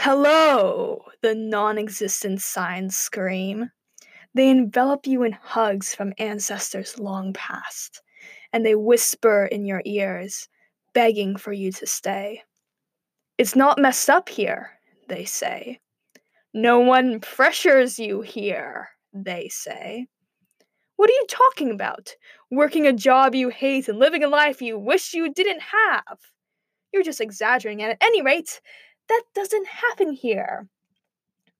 Hello, the non existent signs scream. They envelop you in hugs from ancestors long past, and they whisper in your ears, begging for you to stay. It's not messed up here, they say. No one pressures you here, they say. What are you talking about? Working a job you hate and living a life you wish you didn't have. You're just exaggerating, and at any rate, that doesn't happen here.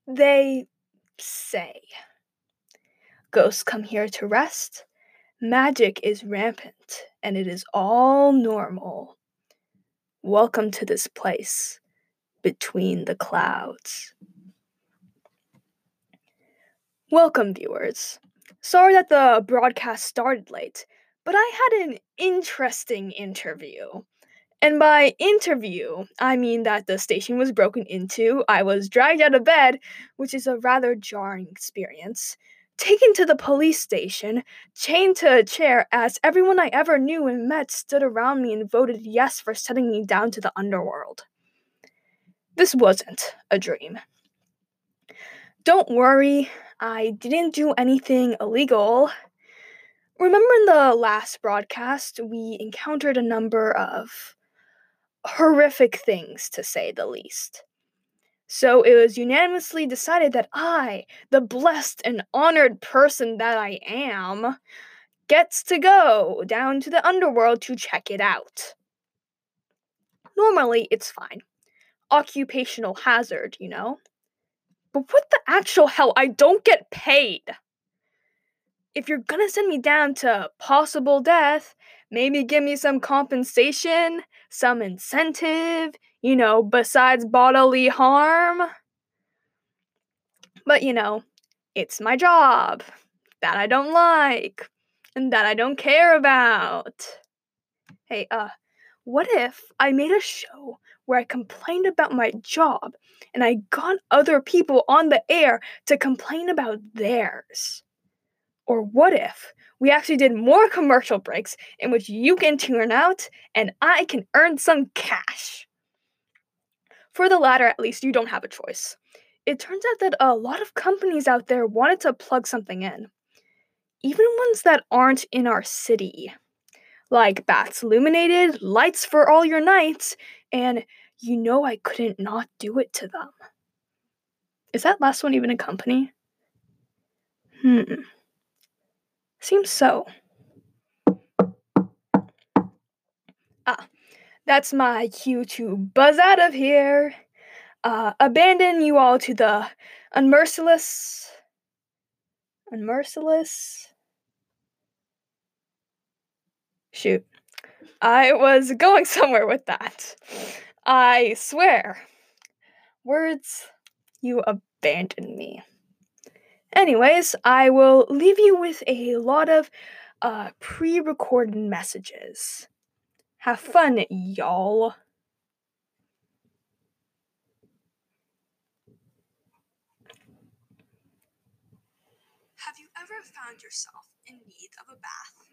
They say. Ghosts come here to rest. Magic is rampant, and it is all normal. Welcome to this place between the clouds. Welcome, viewers. Sorry that the broadcast started late, but I had an interesting interview. And by interview, I mean that the station was broken into, I was dragged out of bed, which is a rather jarring experience, taken to the police station, chained to a chair as everyone I ever knew and met stood around me and voted yes for sending me down to the underworld. This wasn't a dream. Don't worry, I didn't do anything illegal. Remember in the last broadcast, we encountered a number of horrific things, to say the least. So it was unanimously decided that I, the blessed and honored person that I am, gets to go down to the underworld to check it out. Normally, it's fine. Occupational hazard, you know? But what the actual hell? I don't get paid! If you're gonna send me down to possible death, maybe give me some compensation, some incentive, you know, besides bodily harm. But you know, it's my job that I don't like and that I don't care about. Hey, uh, what if I made a show where I complained about my job and I got other people on the air to complain about theirs? Or what if we actually did more commercial breaks in which you can tune out and I can earn some cash? For the latter, at least, you don't have a choice. It turns out that a lot of companies out there wanted to plug something in, even ones that aren't in our city, like Bats Illuminated, Lights for All Your Nights, and you know I couldn't not do it to them. Is that last one even a company? Hmm. Seems so. Ah, that's my cue to buzz out of here. Uh, abandon you all to the unmerciless. Unmerciless. Shoot. I was going somewhere with that. I swear. Words, you abandon me. Anyways, I will leave you with a lot of uh, pre recorded messages. Have fun, y'all. Have you ever found yourself in need of a bath?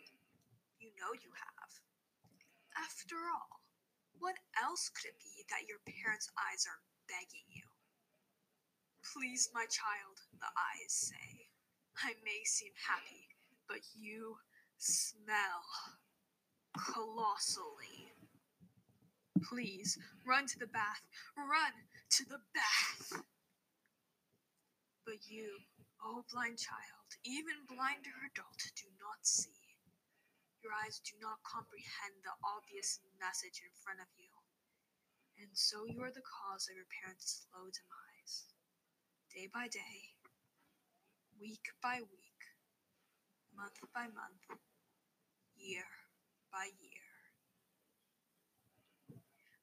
You know you have. After all, what else could it be that your parents' eyes are begging you? Please, my child, the eyes say. I may seem happy, but you smell colossally. Please, run to the bath. Run to the bath. But you, oh blind child, even blinder adult, do not see. Your eyes do not comprehend the obvious message in front of you. And so you are the cause of your parents' slow demise day by day, week by week, month by month, year by year.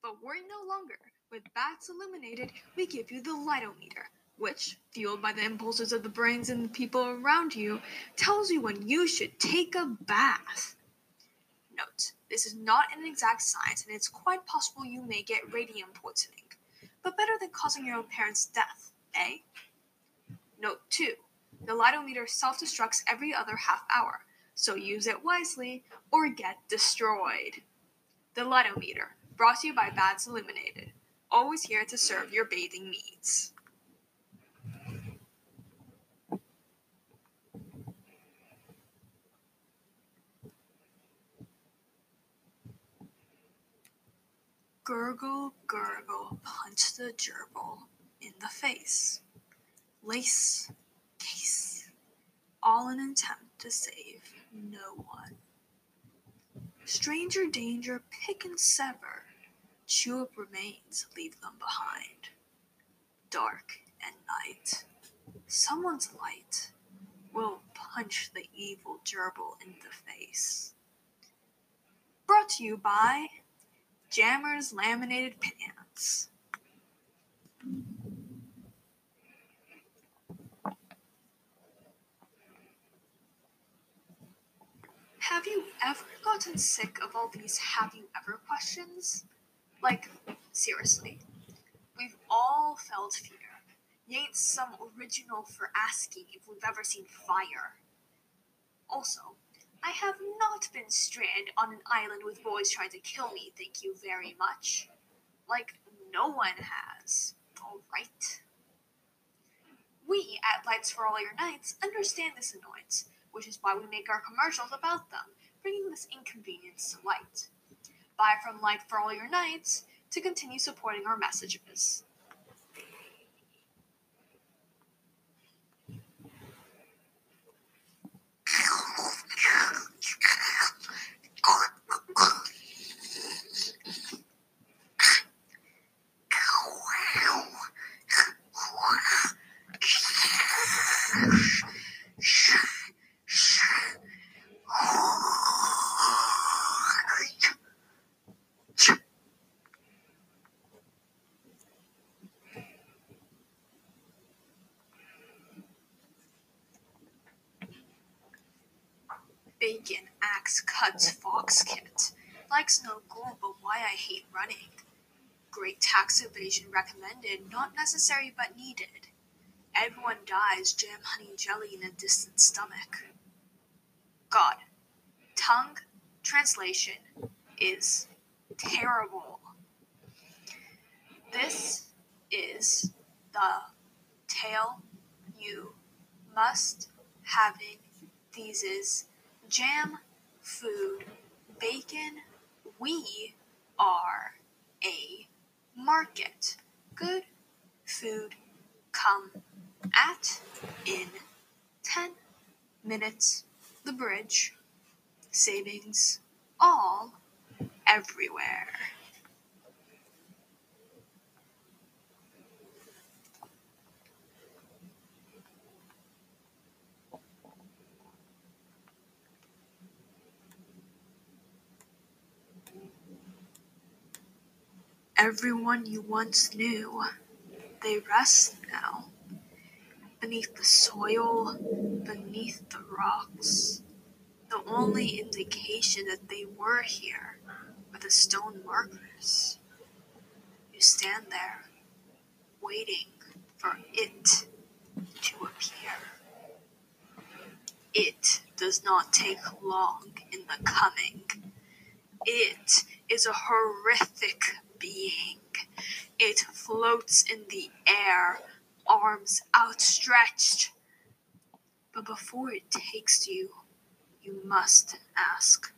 But worry no longer. With Bats Illuminated, we give you the Lightometer, which, fueled by the impulses of the brains and the people around you, tells you when you should take a bath. Note, this is not an exact science, and it's quite possible you may get radium poisoning, but better than causing your own parents' death, eh? Note 2. The lightometer self destructs every other half hour, so use it wisely or get destroyed. The lightometer, brought to you by Bats Illuminated. always here to serve your bathing needs. Gurgle, gurgle, punch the gerbil the face. Lace, case, all in attempt to save no one. Stranger danger, pick and sever, chew up remains, leave them behind. Dark and night, someone's light will punch the evil gerbil in the face. Brought to you by Jammers Laminated Pants. Have you ever gotten sick of all these have you ever questions? Like, seriously, we've all felt fear. Ain't some original for asking if we've ever seen fire. Also, I have not been stranded on an island with boys trying to kill me, thank you very much. Like, no one has. Alright. We at Lights for All Your Nights understand this annoyance, which is why we make our commercials about them, bringing this inconvenience to light. Buy from Light for All Your Nights to continue supporting our messages. Bacon, axe, cuts, fox kit. Likes no gold, but why I hate running. Great tax evasion recommended, not necessary but needed. Everyone dies, jam honey jelly in a distant stomach. God. Tongue translation is terrible. This is the tale you must having these is jam food bacon we are a market. Good food come at in 10 minutes. The bridge savings all everywhere everyone you once knew they rest now beneath the soil beneath the rocks. The only indication that they were here are the stone markers. You stand there waiting for it to appear. It does not take long in the coming. It is a horrific being. It floats in the air, arms outstretched. But before it takes you, you must ask,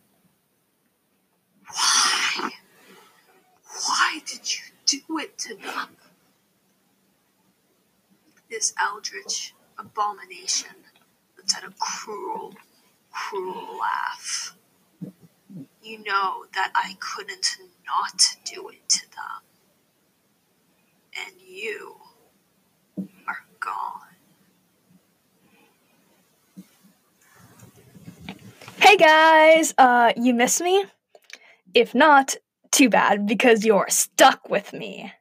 Why? Why did you do it to them? This eldritch abomination lets out a cruel, cruel laugh you know that I couldn't not do it to them. And you are gone. Hey guys, uh, you miss me? If not, too bad because you're stuck with me.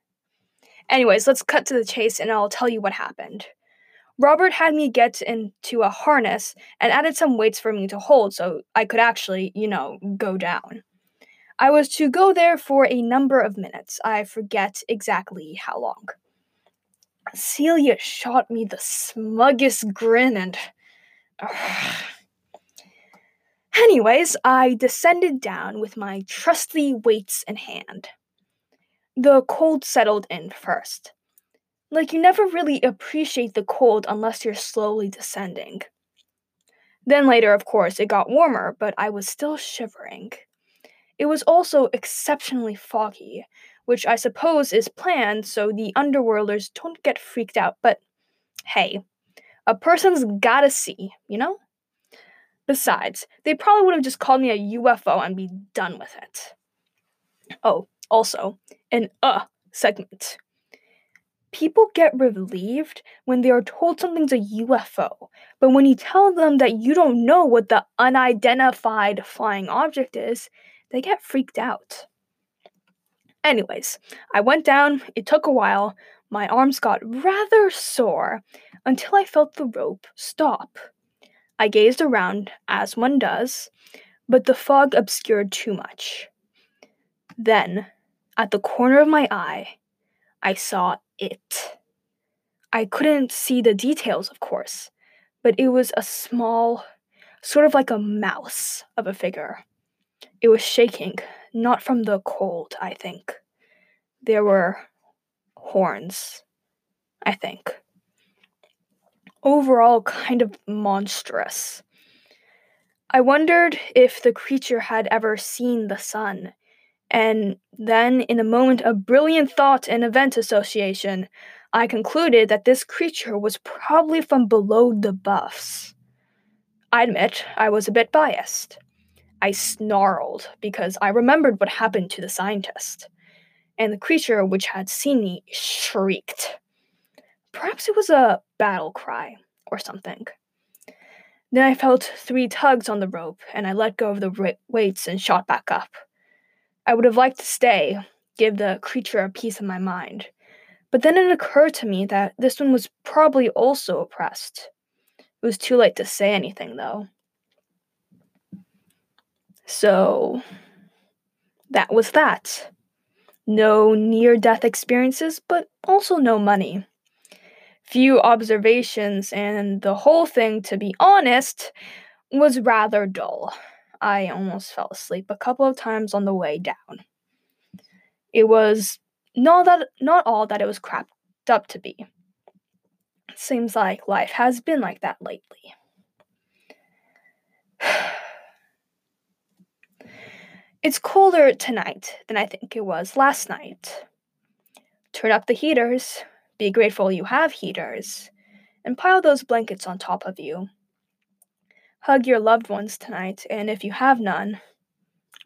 Anyways, let's cut to the chase and I'll tell you what happened. Robert had me get into a harness and added some weights for me to hold so I could actually, you know, go down. I was to go there for a number of minutes. I forget exactly how long. Celia shot me the smuggest grin and. Anyways, I descended down with my trusty weights in hand. the cold settled in first. Like, you never really appreciate the cold unless you're slowly descending. Then later, of course, it got warmer, but I was still shivering. It was also exceptionally foggy, which I suppose is planned so the underworlders don't get freaked out, but hey, a person's gotta see, you know? Besides, they probably would have just called me a UFO and be done with it. Oh, also, an uh segment. People get relieved when they are told something's a UFO, but when you tell them that you don't know what the unidentified flying object is, they get freaked out. Anyways, I went down, it took a while, my arms got rather sore until I felt the rope stop. I gazed around, as one does, but the fog obscured too much. Then, at the corner of my eye, I saw it. I couldn't see the details, of course, but it was a small, sort of like a mouse of a figure. It was shaking, not from the cold, I think. There were horns, I think. Overall, kind of monstrous. I wondered if the creature had ever seen the sun and then, in a moment of brilliant thought and event association, I concluded that this creature was probably from below the Bluffs. I admit I was a bit biased. I snarled because I remembered what happened to the scientist, and the creature which had seen me shrieked. Perhaps it was a battle cry or something. Then I felt three tugs on the rope, and I let go of the weights and shot back up. I would have liked to stay, give the creature a piece of my mind. But then it occurred to me that this one was probably also oppressed. It was too late to say anything, though. So, that was that. No near death experiences, but also no money. Few observations, and the whole thing, to be honest, was rather dull. I almost fell asleep a couple of times on the way down. It was not that not all that it was crapped up to be. Seems like life has been like that lately. it's colder tonight than I think it was last night. Turn up the heaters, be grateful you have heaters, and pile those blankets on top of you. Hug your loved ones tonight, and if you have none,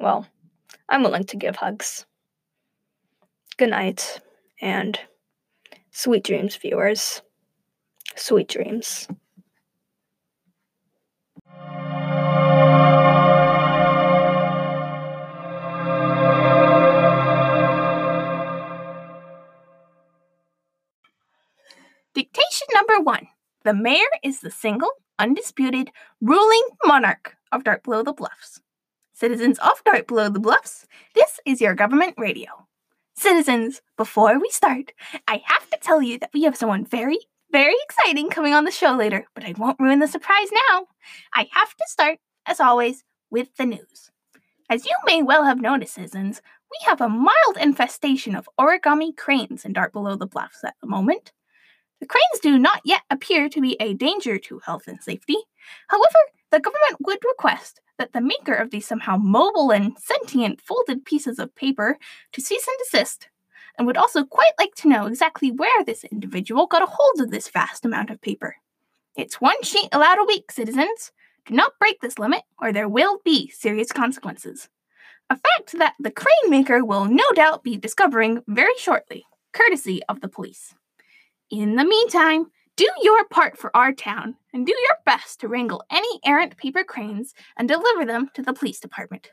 well, I'm willing to give hugs. Good night, and sweet dreams, viewers. Sweet dreams. Dictation number one The mayor is the single, undisputed ruling monarch of Dark Below the Bluffs. Citizens of Dark Below the Bluffs, this is your government radio. Citizens, before we start, I have to tell you that we have someone very, very exciting coming on the show later, but I won't ruin the surprise now. I have to start, as always, with the news. As you may well have noticed, citizens, we have a mild infestation of origami cranes in Dark Below the Bluffs at the moment. The cranes do not yet appear to be a danger to health and safety. However, the government would request that the maker of these somehow mobile and sentient folded pieces of paper to cease and desist, and would also quite like to know exactly where this individual got a hold of this vast amount of paper. It's one sheet allowed a week, citizens. Do not break this limit, or there will be serious consequences. A fact that the crane maker will no doubt be discovering very shortly, courtesy of the police. In the meantime, do your part for our town and do your best to wrangle any errant paper cranes and deliver them to the police department.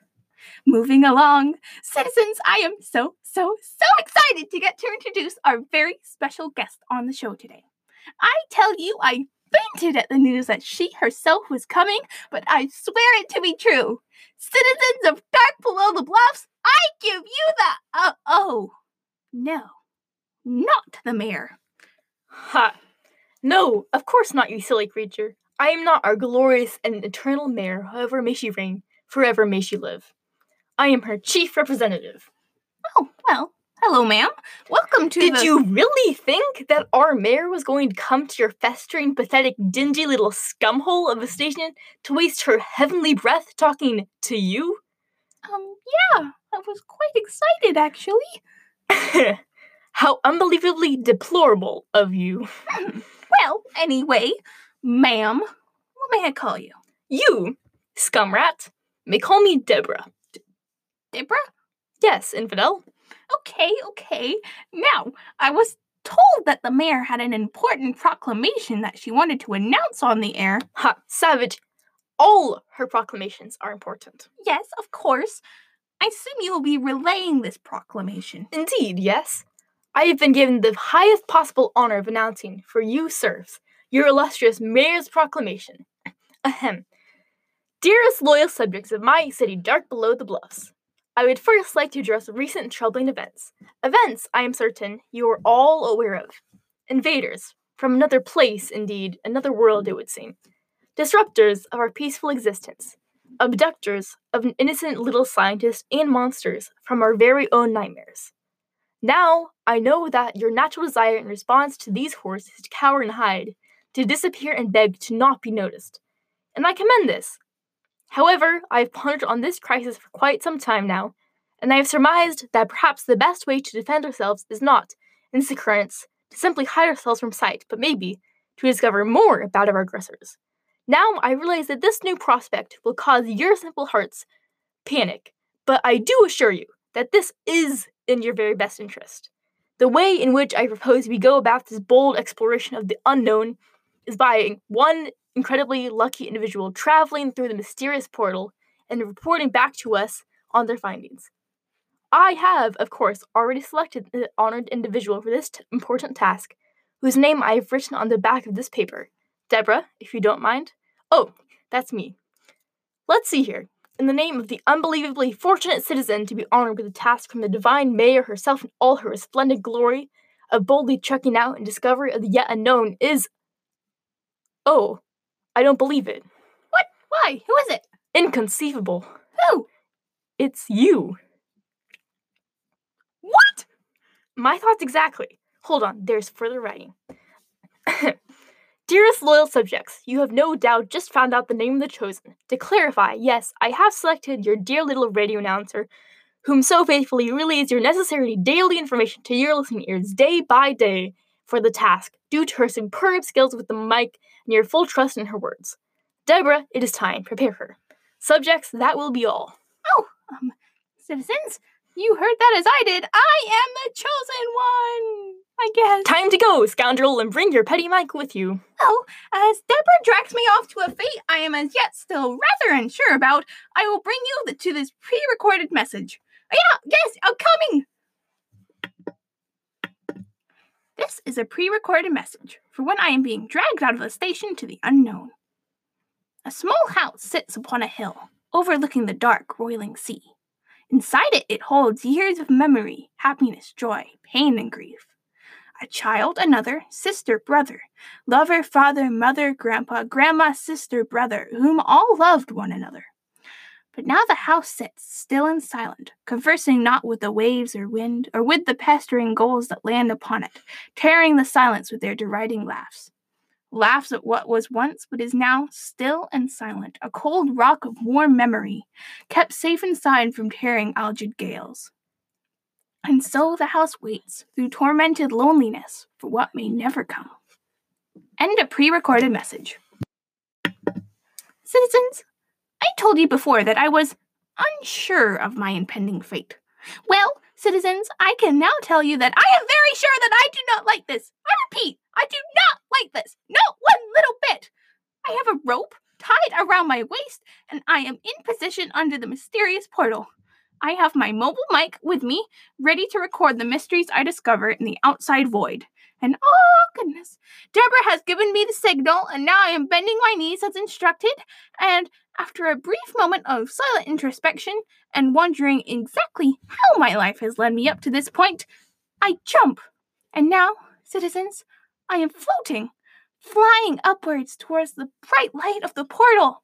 Moving along, citizens, I am so, so, so excited to get to introduce our very special guest on the show today. I tell you, I fainted at the news that she herself was coming, but I swear it to be true. Citizens of Dark Below the Bluffs, I give you the. Uh, oh. No, not the mayor. Ha! No, of course not, you silly creature. I am not our glorious and eternal mayor, however may she reign, forever may she live. I am her chief representative. Oh, well, Hello, ma'am. Welcome to Did the. you really think that our mayor was going to come to your festering, pathetic, dingy little scumhole of a station to waste her heavenly breath talking to you? Um, yeah, I was quite excited actually. How unbelievably deplorable of you. Well, anyway, ma'am, what may I call you? You, scumrat, may call me Deborah. Deborah? Yes, infidel. Okay, okay. Now, I was told that the mayor had an important proclamation that she wanted to announce on the air. Ha, savage. All her proclamations are important. Yes, of course. I assume you will be relaying this proclamation. Indeed, yes. I have been given the highest possible honor of announcing for you serfs your illustrious mayor's proclamation. Ahem. Dearest loyal subjects of my city dark below the bluffs, I would first like to address recent troubling events. Events, I am certain, you are all aware of. Invaders, from another place, indeed, another world, it would seem. Disruptors of our peaceful existence. Abductors of an innocent little scientist and monsters from our very own nightmares. Now, I know that your natural desire in response to these horrors is to cower and hide, to disappear and beg to not be noticed. And I commend this. However, I have pondered on this crisis for quite some time now, and I have surmised that perhaps the best way to defend ourselves is not, in this occurrence, to simply hide ourselves from sight, but maybe to discover more about our aggressors. Now I realize that this new prospect will cause your simple hearts panic, but I do assure you that this is in your very best interest. The way in which I propose we go about this bold exploration of the unknown is by one incredibly lucky individual traveling through the mysterious portal and reporting back to us on their findings. I have, of course, already selected the honored individual for this t- important task, whose name I have written on the back of this paper. Deborah, if you don't mind. Oh, that's me. Let's see here. In the name of the unbelievably fortunate citizen to be honored with a task from the divine mayor herself in all her resplendent glory of boldly checking out and discovery of the yet unknown is. Oh, I don't believe it. What? Why? Who is it? Inconceivable. Who? It's you. What? My thoughts exactly. Hold on, there's further writing. Dearest loyal subjects, you have no doubt just found out the name of the chosen. To clarify, yes, I have selected your dear little radio announcer, whom so faithfully relays your necessary daily information to your listening ears day by day for the task, due to her superb skills with the mic and your full trust in her words. Deborah, it is time. Prepare her. Subjects, that will be all. Oh, um, citizens, you heard that as I did. I am the chosen one. I guess. Time to go, scoundrel, and bring your petty mic with you. Oh, as Deborah drags me off to a fate I am as yet still rather unsure about, I will bring you to this pre-recorded message. Oh, yeah, yes, I'm coming. This is a pre-recorded message for when I am being dragged out of the station to the unknown. A small house sits upon a hill, overlooking the dark, roiling sea. Inside it, it holds years of memory, happiness, joy, pain, and grief. A child, another, sister, brother, lover, father, mother, grandpa, grandma, sister, brother, whom all loved one another. But now the house sits still and silent, conversing not with the waves or wind, or with the pestering gulls that land upon it, tearing the silence with their deriding laughs. Laughs at what was once but is now still and silent, a cold rock of warm memory, kept safe inside from tearing algid gales. And so the house waits, through tormented loneliness, for what may never come. End a pre recorded message. Citizens, I told you before that I was unsure of my impending fate. Well, citizens, I can now tell you that I am very sure that I do not like this. I repeat, I do not like this. Not one little bit. I have a rope tied around my waist, and I am in position under the mysterious portal. I have my mobile mic with me, ready to record the mysteries I discover in the outside void. And oh, goodness, Deborah has given me the signal, and now I am bending my knees as instructed. And after a brief moment of silent introspection and wondering exactly how my life has led me up to this point, I jump. And now, citizens, I am floating, flying upwards towards the bright light of the portal.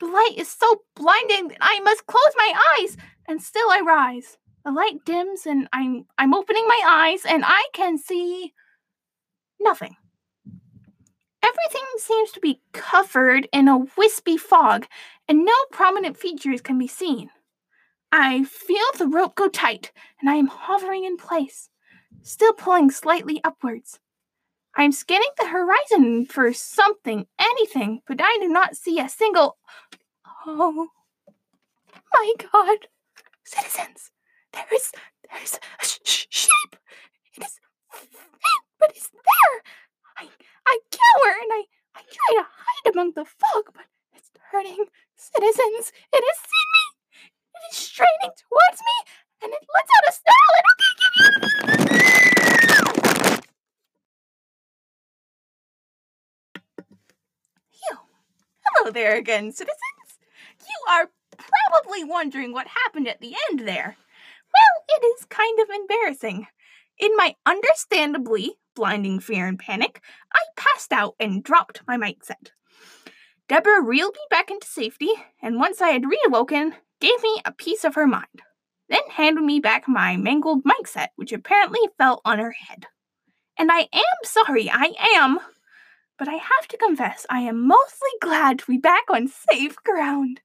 The light is so blinding that I must close my eyes, and still I rise. The light dims and I'm I'm opening my eyes and I can see nothing. Everything seems to be covered in a wispy fog and no prominent features can be seen. I feel the rope go tight and I am hovering in place, still pulling slightly upwards. I am scanning the horizon for something, anything, but I do not see a single. Oh my god! Citizens, there is there is a sh- sh- shape. It is faint, but it's there. I I cower and I I try to hide among the fog, but it's turning. Citizens, it has seen me. It is straining towards me, and it lets out a snarl. And okay, give you. Hello there again, citizens. You are probably wondering what happened at the end there. Well, it is kind of embarrassing. In my understandably blinding fear and panic, I passed out and dropped my mic set. Deborah reeled me back into safety, and once I had reawoken, gave me a piece of her mind, then handed me back my mangled mic set, which apparently fell on her head. And I am sorry, I am. But I have to confess, I am mostly glad to be back on safe ground.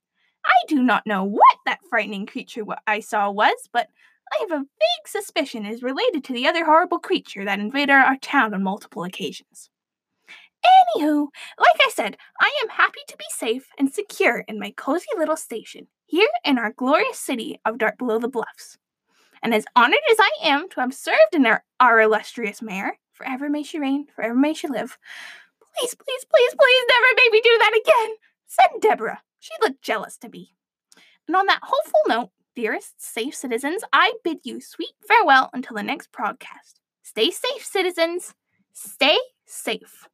I do not know what that frightening creature I saw was, but I have a vague suspicion it is related to the other horrible creature that invaded our town on multiple occasions. Anywho, like I said, I am happy to be safe and secure in my cozy little station here in our glorious city of Dark Below the Bluffs. And as honored as I am to have served in our, our illustrious mayor, forever may she reign, forever may she live. Please, please, please, please never make me do that again, said Deborah. She looked jealous to me. And on that hopeful note, dearest safe citizens, I bid you sweet farewell until the next broadcast. Stay safe, citizens. Stay safe.